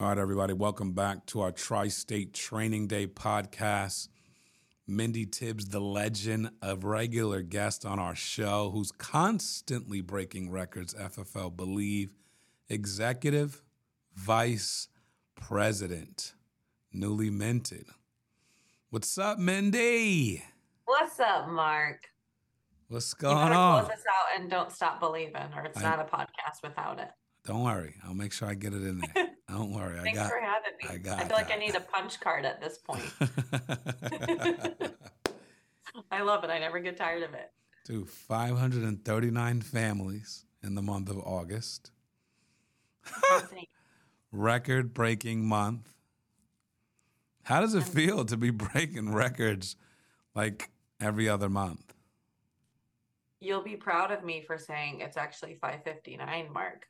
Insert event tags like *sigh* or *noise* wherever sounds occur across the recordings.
All right, everybody, welcome back to our Tri State Training Day podcast. Mindy Tibbs, the legend, a regular guest on our show who's constantly breaking records, FFL Believe, executive vice president, newly minted. What's up, Mindy? What's up, Mark? What's You going better on? close us out and don't stop believing, or it's I- not a podcast without it. Don't worry, I'll make sure I get it in there. *laughs* Don't worry, I Thanks got. for having me. I got I feel like I need a punch card at this point. *laughs* I love it. I never get tired of it. To 539 families in the month of August. *laughs* Record breaking month. How does it feel to be breaking records like every other month? You'll be proud of me for saying it's actually 5:59, Mark.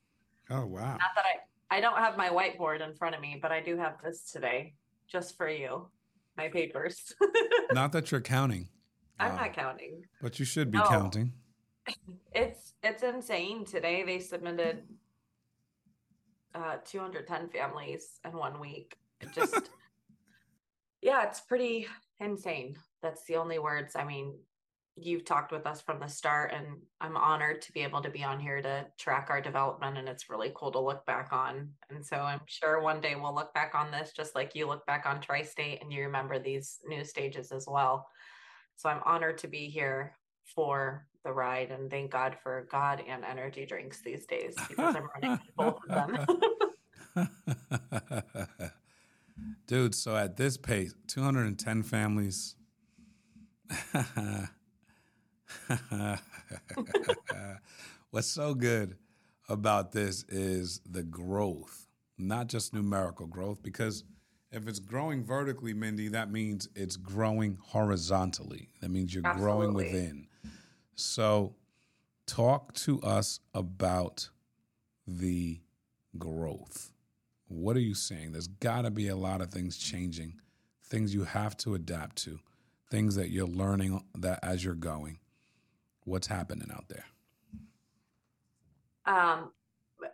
Oh, wow. Not that I I don't have my whiteboard in front of me, but I do have this today just for you. My papers. *laughs* Not that you're counting. I'm uh, not counting. But you should be No. counting. *laughs* It's it's insane. Today they submitted uh 210 families in one week. It just *laughs* yeah, it's pretty insane. That's the only words. I mean, you've talked with us from the start and I'm honored to be able to be on here to track our development and it's really cool to look back on. And so I'm sure one day we'll look back on this just like you look back on Tri-State and you remember these new stages as well. So I'm honored to be here for the ride and thank God for God and energy drinks these days because I'm running both of them. *laughs* Dude, so at this pace, 210 families. *laughs* *laughs* What's so good about this is the growth, not just numerical growth, because if it's growing vertically, Mindy, that means it's growing horizontally. That means you're growing within. So, talk to us about the growth. What are you saying? There's got to be a lot of things changing, things you have to adapt to, things that you're learning that as you're going. What's happening out there? um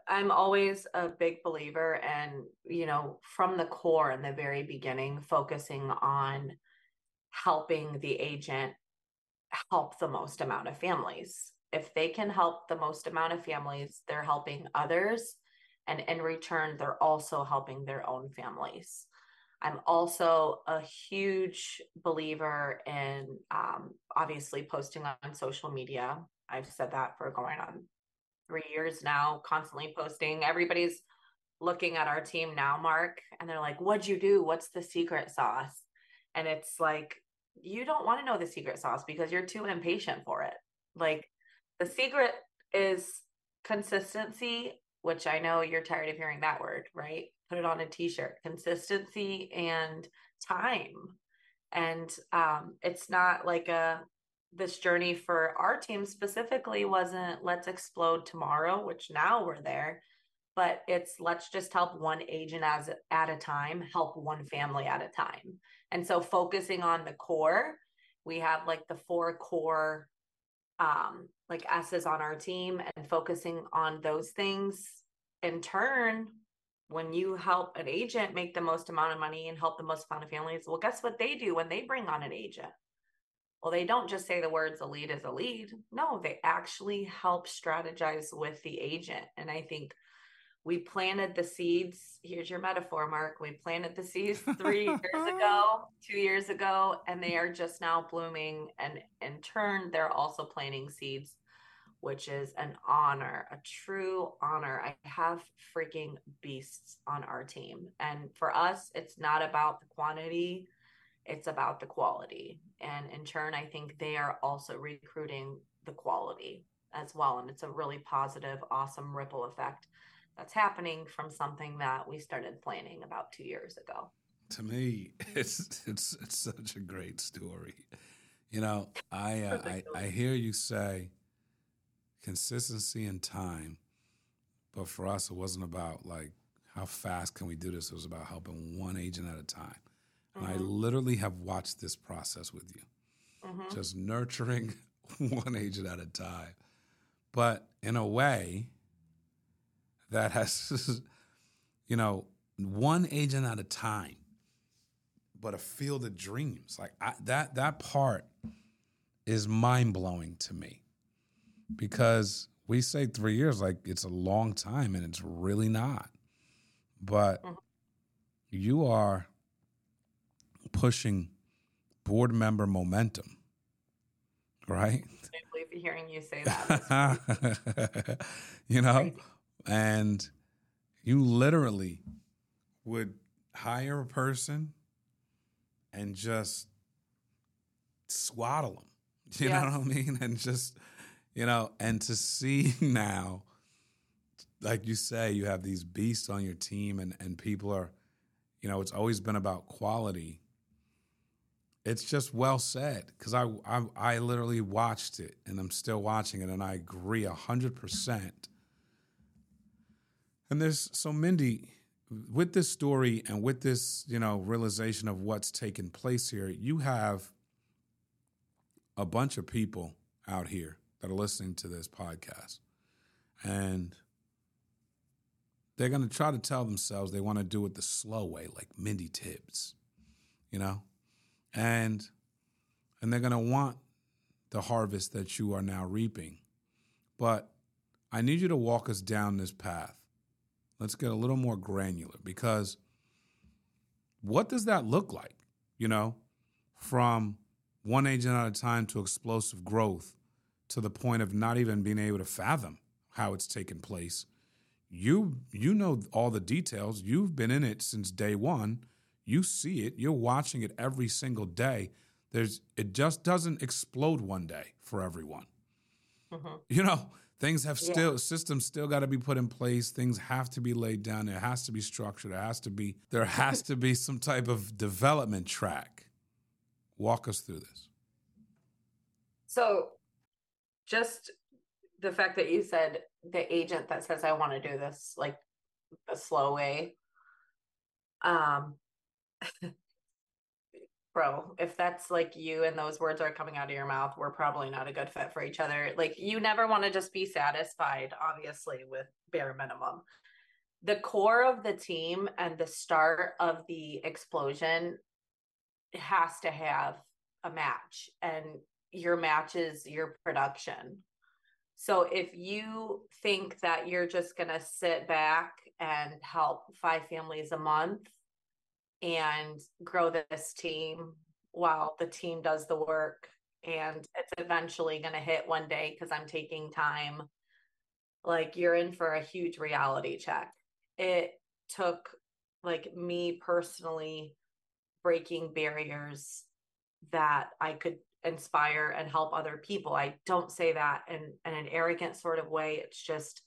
i'm always a big believer and you know from the core in the very beginning focusing on helping the agent help the most amount of families if they can help the most amount of families they're helping others and in return they're also helping their own families i'm also a huge believer in um, obviously posting on social media i've said that for going on three years now, constantly posting. Everybody's looking at our team now, Mark, and they're like, What'd you do? What's the secret sauce? And it's like, you don't want to know the secret sauce because you're too impatient for it. Like, the secret is consistency, which I know you're tired of hearing that word, right? Put it on a t shirt consistency and time. And um, it's not like a this journey for our team specifically wasn't let's explode tomorrow, which now we're there, but it's let's just help one agent as at a time, help one family at a time. And so focusing on the core, we have like the four core um like S's on our team and focusing on those things in turn when you help an agent make the most amount of money and help the most amount of families, well, guess what they do when they bring on an agent? Well, they don't just say the words a lead is a lead. No, they actually help strategize with the agent. And I think we planted the seeds. Here's your metaphor, Mark. We planted the seeds three *laughs* years ago, two years ago, and they are just now blooming. And in turn, they're also planting seeds, which is an honor, a true honor. I have freaking beasts on our team. And for us, it's not about the quantity it's about the quality. And in turn, I think they are also recruiting the quality as well. And it's a really positive, awesome ripple effect that's happening from something that we started planning about two years ago. To me, *laughs* it's it's it's such a great story. You know, I uh, I, I hear you say consistency and time, but for us, it wasn't about like how fast can we do this. It was about helping one agent at a time. And I literally have watched this process with you, mhm. just nurturing *laughs* one agent at a time. But in a way that has, *laughs* you know, one agent at a time, but a field of dreams. Like I, that that part is mind blowing to me because we say three years like it's a long time and it's really not. But mm-hmm. you are pushing board member momentum, right? I believe hearing you say that. *laughs* you know, and you literally would hire a person and just swaddle them. *laughs* You yeah. know what I mean? And just, you know, and to see *laughs* now, like you say, you have these beasts on your team and, and people are, you know, it's always been about quality. It's just well said because I, I I literally watched it and I'm still watching it and I agree a hundred percent. And there's so Mindy, with this story and with this, you know, realization of what's taken place here, you have a bunch of people out here that are listening to this podcast. And they're going to try to tell themselves they want to do it the slow way, like Mindy Tibbs, you know? And and they're going to want the harvest that you are now reaping. But I need you to walk us down this path Let's get a little more granular because what does that look like? You know, from one agent at a time to explosive growth to the point of not even being able to fathom how it's taken place. You you know all the details. You've been in it since day 1. You see it. You're watching it every single day. There's it just doesn't explode one day for everyone. Mm-hmm. You know, Things have still yeah. systems still got to be put in place. Things have to be laid down. There has to be structure. There has to be there has to be some type of development track. Walk us through this. So, just the fact that you said the agent that says I want to do this like the slow way. Um *laughs* bro, if that's like you and those words are coming out of your mouth, we're probably not a good fit for each other. Like you never want to just be satisfied, obviously, with bare minimum. The core of the team and the start of the explosion has to have a match, and your matches your production. So if you think that you're just going to sit back and help five families a month and grow this team while the team does the work and it's eventually going to hit one day because i'm taking time like you're in for a huge reality check it took like me personally breaking barriers that i could inspire and help other people i don't say that in, in an arrogant sort of way it's just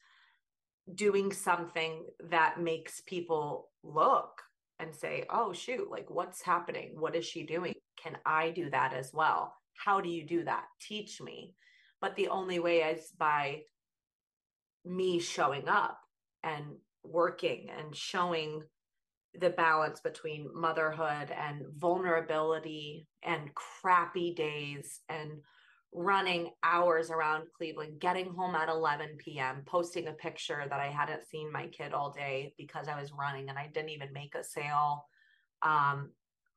doing something that makes people look and say, oh, shoot, like what's happening? What is she doing? Can I do that as well? How do you do that? Teach me. But the only way is by me showing up and working and showing the balance between motherhood and vulnerability and crappy days and running hours around Cleveland, getting home at 11 p.m., posting a picture that I hadn't seen my kid all day because I was running and I didn't even make a sale. Um,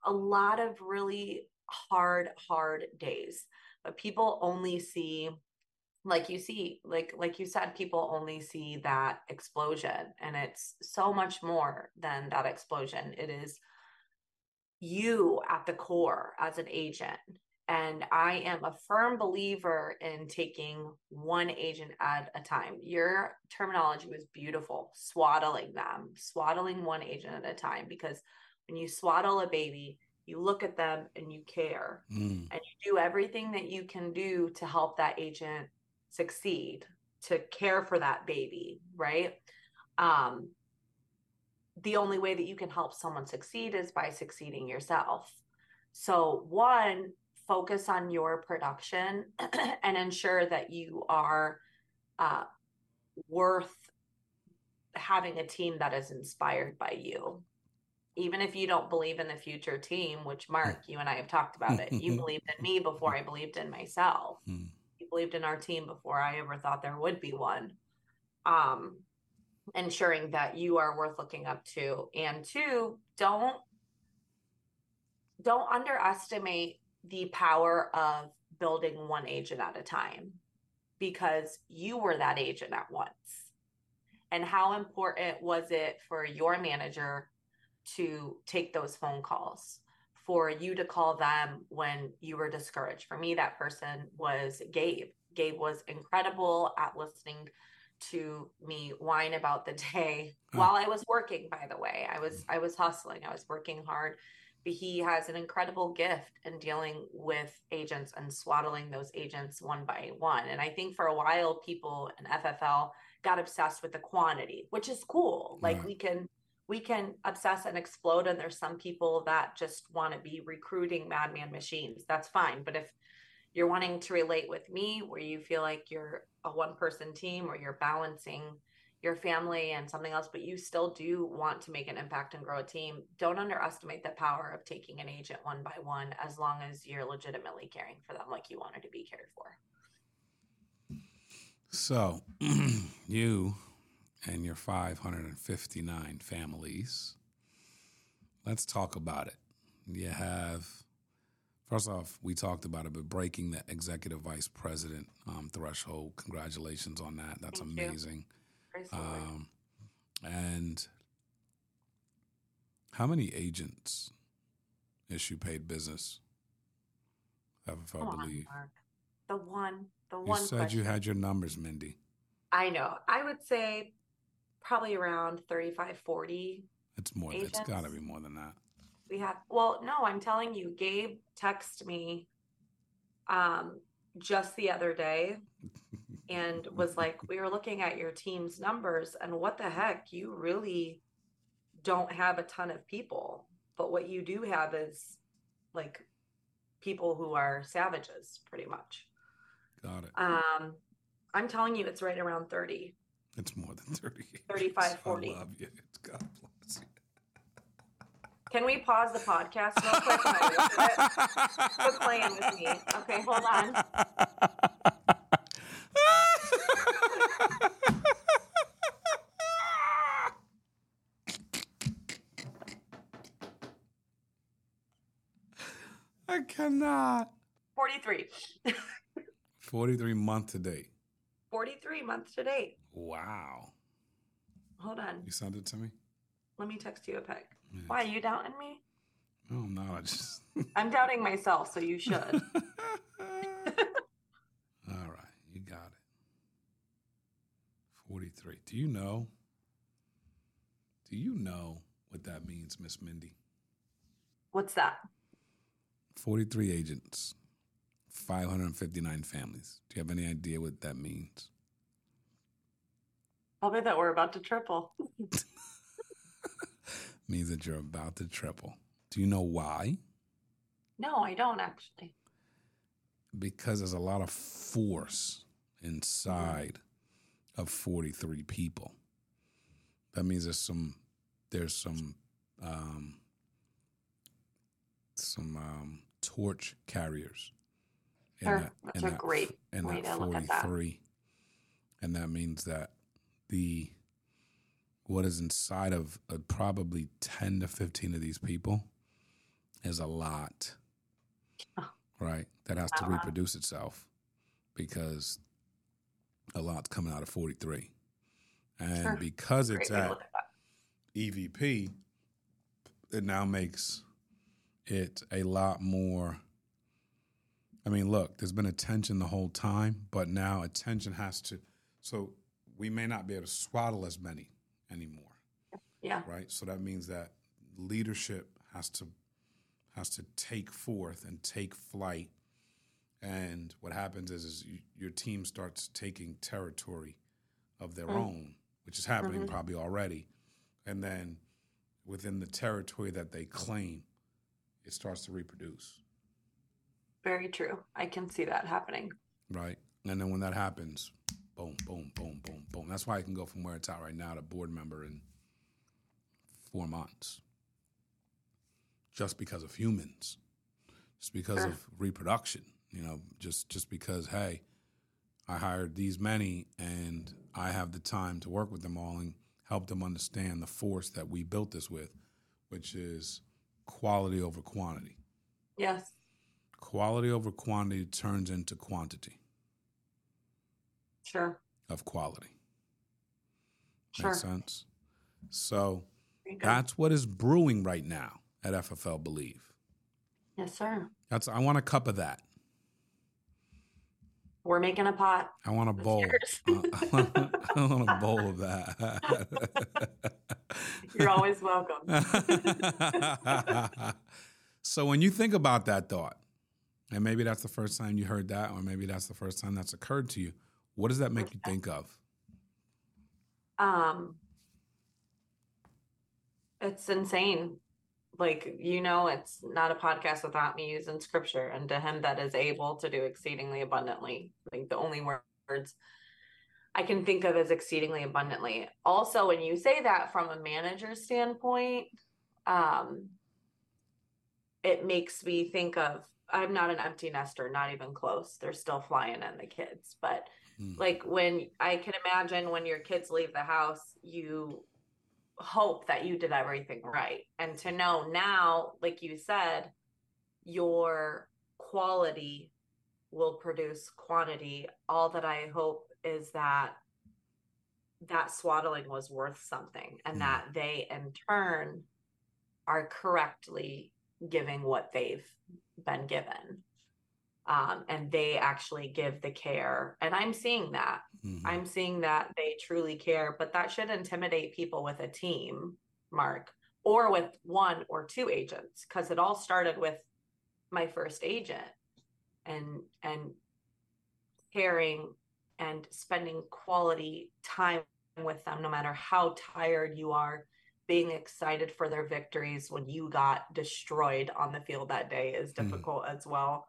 a lot of really hard, hard days. But people only see like you see like like you said people only see that explosion and it's so much more than that explosion it is you at the core as an agent and I am a firm believer in taking one agent at a time. Your terminology was beautiful, swaddling them, swaddling one agent at a time. Because when you swaddle a baby, you look at them and you care, mm. and you do everything that you can do to help that agent succeed, to care for that baby, right? Um, the only way that you can help someone succeed is by succeeding yourself. So, one, focus on your production *clears throat* and ensure that you are uh, worth having a team that is inspired by you. Even if you don't believe in the future team, which Mark, you and I have talked about it, you *laughs* believed in me before I believed in myself. Believed in our team before I ever thought there would be one. Um, ensuring that you are worth looking up to and two don't don't underestimate the power of building one agent at a time because you were that agent at once and how important was it for your manager to take those phone calls for you to call them when you were discouraged for me that person was gabe gabe was incredible at listening to me whine about the day oh. while I was working by the way. I was mm. I was hustling. I was working hard. But he has an incredible gift in dealing with agents and swaddling those agents one by one. And I think for a while people in FFL got obsessed with the quantity, which is cool. Like we can we can obsess and explode and there's some people that just want to be recruiting madman machines. That's fine. But if you're wanting to relate with me where you feel like you're a one person team or you're balancing your family and something else but you still do want to make an impact and grow a team don't underestimate the power of taking an agent one by one as long as you're legitimately caring for them like you wanted to be cared for so *clears throat* you and your 559 families let's talk about it you have First off, we talked about it, but breaking the executive vice president um, threshold. Congratulations on that. That's Thank amazing. Um, and how many agents issue paid business? Have I believe. the one, the one. You said question. you had your numbers, Mindy. I know. I would say probably around 35, 40. It's more. Agents. It's got to be more than that we have well no i'm telling you gabe texted me um just the other day *laughs* and was like we were looking at your team's numbers and what the heck you really don't have a ton of people but what you do have is like people who are savages pretty much got it um i'm telling you it's right around 30 it's more than 30 35 40 I love you. It's God bless you. Can we pause the podcast real quick? Quit playing with me. Okay, hold on. I cannot. 43. 43 month to date. 43 months to date. Wow. Hold on. You sent it to me? Let me text you a pic. Why are you doubting me? Oh no, I just *laughs* I'm doubting myself, so you should. *laughs* *laughs* All right, you got it. 43. Do you know? Do you know what that means, Miss Mindy? What's that? 43 agents, 559 families. Do you have any idea what that means? Probably that we're about to triple. *laughs* means that you're about to triple. Do you know why? No, I don't actually. Because there's a lot of force inside of 43 people. That means there's some there's some um, some um, torch carriers. Sure. That, That's a that, great way to look at that. And that means that the what is inside of uh, probably 10 to 15 of these people is a lot, oh. right? That has to uh-huh. reproduce itself because a lot's coming out of 43. And sure. because it's Great at EVP, it now makes it a lot more. I mean, look, there's been attention the whole time, but now attention has to. So we may not be able to swaddle as many anymore. Yeah. Right. So that means that leadership has to has to take forth and take flight. And what happens is, is you, your team starts taking territory of their mm. own, which is happening mm-hmm. probably already. And then within the territory that they claim, it starts to reproduce. Very true. I can see that happening. Right. And then when that happens, boom, boom, boom, boom, boom. That's why I can go from where it's at right now to board member in four months. Just because of humans, just because sure. of reproduction, you know, just just because hey, I hired these many and I have the time to work with them all and help them understand the force that we built this with, which is quality over quantity. Yes. Quality over quantity turns into quantity. Sure. Of quality. Sure. Makes sense? So that's what is brewing right now at FFL Believe. Yes, sir. That's I want a cup of that. We're making a pot. I want a bowl. *laughs* I want a bowl of that. *laughs* You're always welcome. *laughs* so when you think about that thought, and maybe that's the first time you heard that, or maybe that's the first time that's occurred to you, what does that make you think of? Um, it's insane. Like you know it's not a podcast without me using scripture and to him that is able to do exceedingly abundantly like the only words i can think of as exceedingly abundantly. Also when you say that from a manager standpoint um it makes me think of i'm not an empty nester not even close they're still flying in the kids but mm. like when i can imagine when your kids leave the house you hope that you did everything right. And to know now, like you said, your quality will produce quantity. All that I hope is that that swaddling was worth something and mm. that they in turn are correctly giving what they've been given um, and they actually give the care. And I'm seeing that. Mm-hmm. I'm seeing that they truly care, but that should intimidate people with a team, Mark, or with one or two agents, because it all started with my first agent and and caring and spending quality time with them no matter how tired you are being excited for their victories when you got destroyed on the field that day is mm-hmm. difficult mm. as well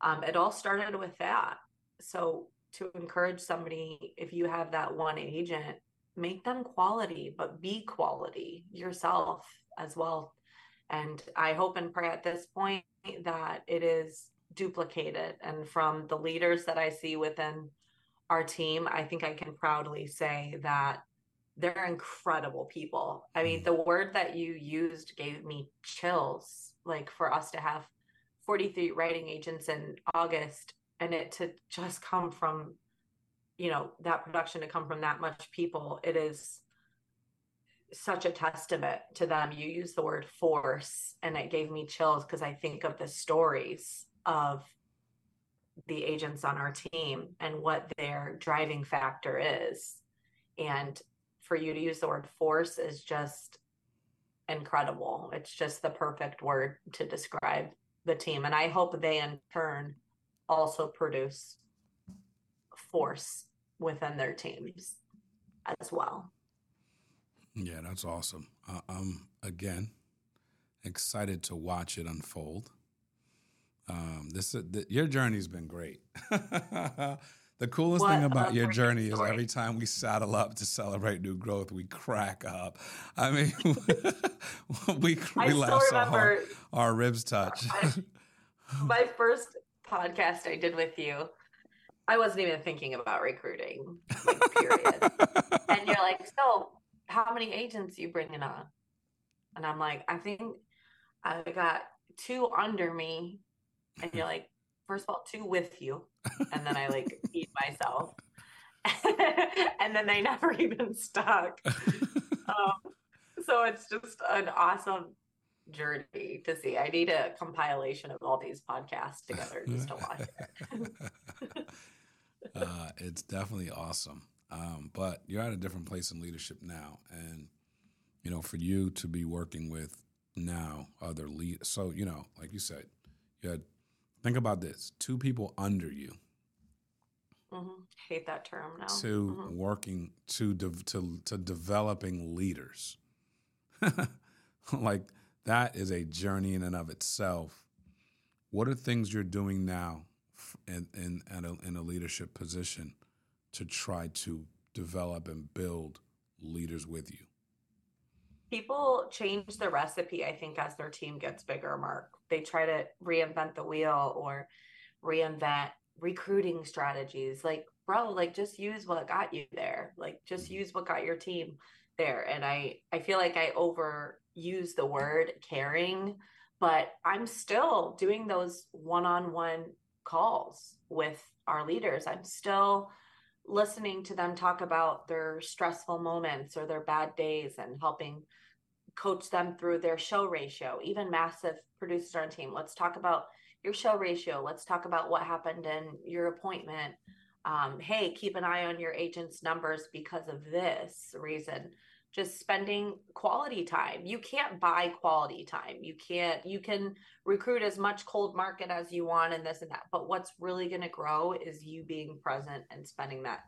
um, it all started with that. So to encourage somebody, if you have that one agent, make them quality, but be quality yourself as well. And I hope and pray at this point that it is duplicated. And from the leaders that I see within our team, I think I can proudly say that they're incredible people. I mean, mm. the word that you used gave me chills, like for us to have 43 writing agents in August and it to just come from you know that production to come from that much people it is such a testament to them you use the word force and it gave me chills because i think of the stories of the agents on our team and what their driving factor is and for you to use the word force is just incredible it's just the perfect word to describe the team. And I hope they in turn also produce force within their teams as well. Yeah, that's awesome. Uh, I'm again excited to watch it unfold. Um, this the, your journey's been great. *laughs* the coolest what thing about your journey story. is every time we saddle up to celebrate new growth, we crack up. I mean, *laughs* we we laugh so hard, our ribs touch. my first podcast I did with you, I wasn't even thinking about recruiting, like, period. *laughs* and you're like, so how many agents you bringing on? And I'm like, I think I got two under me. And you're like, first of all, two with you. And then I like eat myself. *laughs* and then they never *laughs* even stuck. *laughs* Um, so it's just an awesome journey to see. I need a compilation of all these podcasts together just to watch it. uh, it's definitely awesome. Um, but you're at a different place in leadership now. And, you know, for you to be working with now other lead, so, you know, like you said, you had, think about this two people under you. Mm-hmm. Hate that term now. To mm-hmm. working to de- to to developing leaders, *laughs* like that is a journey in and of itself. What are things you're doing now in in, in, a, in a leadership position to try to develop and build leaders with you? People change the recipe, I think, as their team gets bigger, Mark. They try to reinvent the wheel or reinvent recruiting strategies. Like, bro, like just use what got you there. Like, just mm-hmm. use what got your team there. And I, I feel like I overuse the word caring, but I'm still doing those one on one calls with our leaders. I'm still listening to them talk about their stressful moments or their bad days and helping coach them through their show ratio, even massive producers on team. Let's talk about your show ratio. Let's talk about what happened in your appointment. Um, hey, keep an eye on your agent's numbers because of this reason. Just spending quality time. You can't buy quality time. You can't, you can recruit as much cold market as you want and this and that. But what's really going to grow is you being present and spending that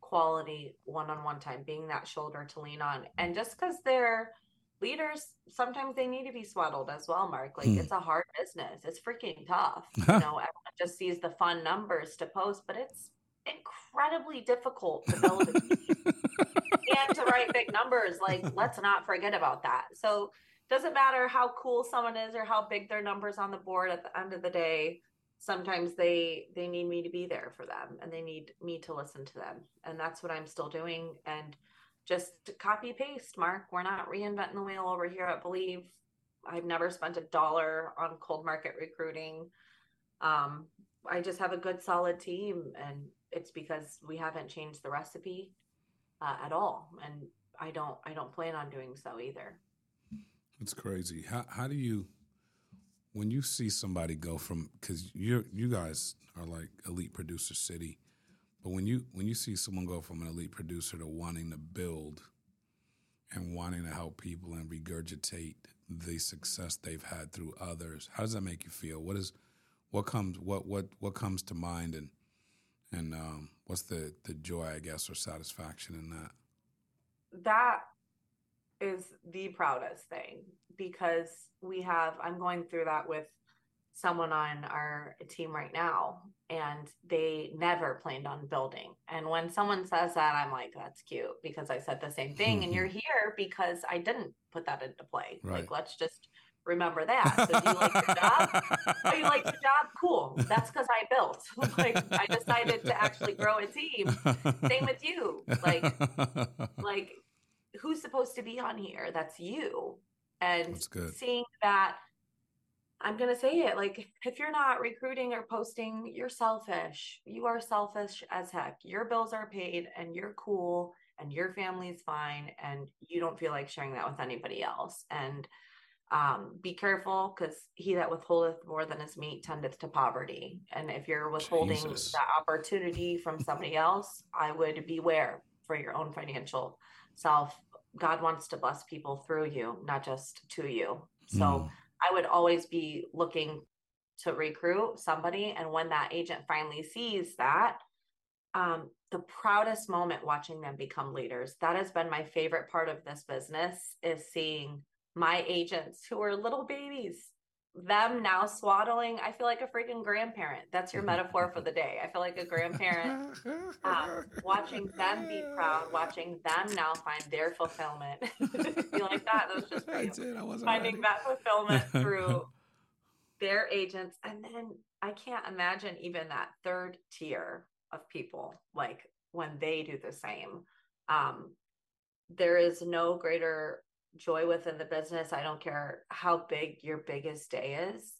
quality one on one time, being that shoulder to lean on. And just because they're, leaders sometimes they need to be swaddled as well mark. Like hmm. it's a hard business. It's freaking tough. You know everyone just sees the fun numbers to post but it's incredibly difficult to build a team and to write big numbers. Like *laughs* let's not forget about that. So doesn't matter how cool someone is or how big their numbers on the board at the end of the day sometimes they they need me to be there for them and they need me to listen to them. And that's what i'm still doing. And just copy paste, Mark. We're not reinventing the wheel over here at Believe. I've never spent a dollar on cold market recruiting. Um, I just have a good, solid team, and it's because we haven't changed the recipe uh, at all, and I don't, I don't plan on doing so either. It's crazy. How how do you, when you see somebody go from because you you guys are like elite producer city, but when you when you see someone go from an elite producer to wanting to build and wanting to help people and regurgitate the success they've had through others, how does that make you feel? What is what comes what what what comes to mind and and um, what's the the joy I guess or satisfaction in that? That is the proudest thing because we have I'm going through that with someone on our team right now and they never planned on building. And when someone says that, I'm like, that's cute because I said the same thing. and you're *laughs* here because I didn't put that into play. Right. Like, let's just remember that. So do you like your job? oh, you like your *laughs* job? Cool. That's because I built. *laughs* like I decided to actually grow a team. Same with you. Like, like who's supposed to be on here? That's you. And seeing that I'm going to say it like if you're not recruiting or posting, you're selfish. You are selfish as heck. Your bills are paid and you're cool and your family's fine and you don't feel like sharing that with anybody else. And um, be careful because he that withholdeth more than his meat tendeth to poverty. And if you're withholding Jesus. that opportunity from somebody else, I would beware for your own financial self. God wants to bless people through you, not just to you. So, mm I would always be looking to recruit somebody. And when that agent finally sees that, um, the proudest moment watching them become leaders. That has been my favorite part of this business is seeing my agents who are little babies, them now swaddling. I feel like a freaking grandparent. That's your metaphor for the day. I feel like a grandparent. Um, watching them be proud, watching them now find their fulfillment. *laughs* you like that? That was just I did. I wasn't finding ready. that fulfillment *laughs* through their agents, and then I can't imagine even that third tier of people like when they do the same. Um, there is no greater joy within the business. I don't care how big your biggest day is.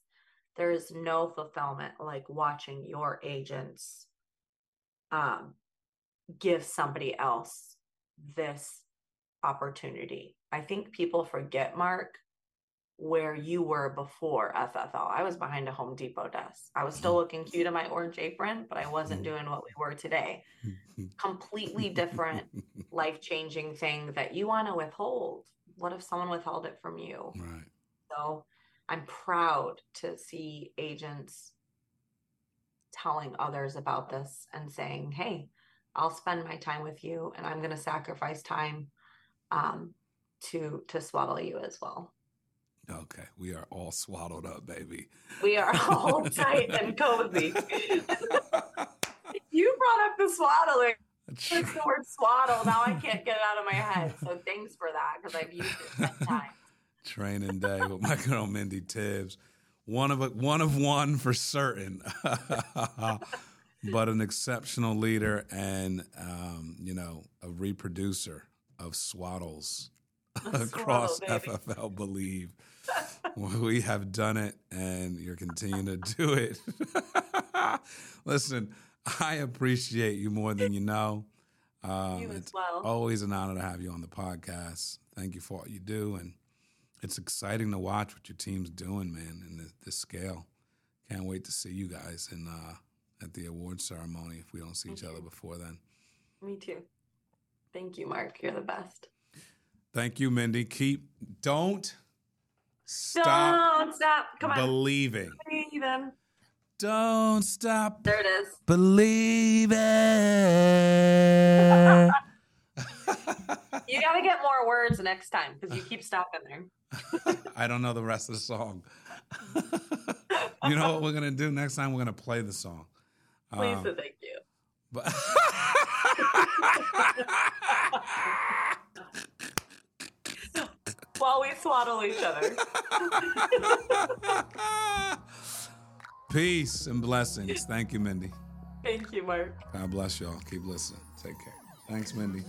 There is no fulfillment like watching your agents um, give somebody else this opportunity. I think people forget, Mark, where you were before FFL. I was behind a Home Depot desk. I was still mm-hmm. looking cute in my orange apron, but I wasn't mm-hmm. doing what we were today. Completely different, *laughs* life changing thing that you want to withhold what if someone withheld it from you? Right. So I'm proud to see agents telling others about this and saying, hey, I'll spend my time with you and I'm going to sacrifice time um, to to swaddle you as well. Okay, we are all swaddled up, baby. We are all *laughs* tight and cozy. *laughs* you brought up the swaddling. It's the word swaddle. Now I can't get it out of my head. So thanks for that because I've used it ten times. Training day with my girl Mindy Tibbs. One of a, one of one for certain, *laughs* but an exceptional leader and um, you know a reproducer of swaddles *laughs* across baby. FFL Believe. we have done it and you're continuing to do it. *laughs* Listen, I appreciate you more than you know. Um, You as well. always an honor to have you on the podcast. Thank you for what you do. And it's exciting to watch what your team's doing, man, in this, this scale. Can't wait to see you guys in, uh, at the award ceremony if we don't see each other before then. Me too. Thank you, Mark. You're the best. Thank you, Mindy. Keep, don't stop Don't stop. Come on. believing. Don't stop There it is. believing. *laughs* *laughs* You got to get more words next time because you keep stopping there. *laughs* I don't know the rest of the song. you know what we're gonna do next time? We're gonna play the song. Please Um, and thank you. but While we swaddle each other. Peace and blessings. Thank you, Mindy. Thank you, Mark. God bless y'all. Keep listening. Take care. Thanks, Mindy.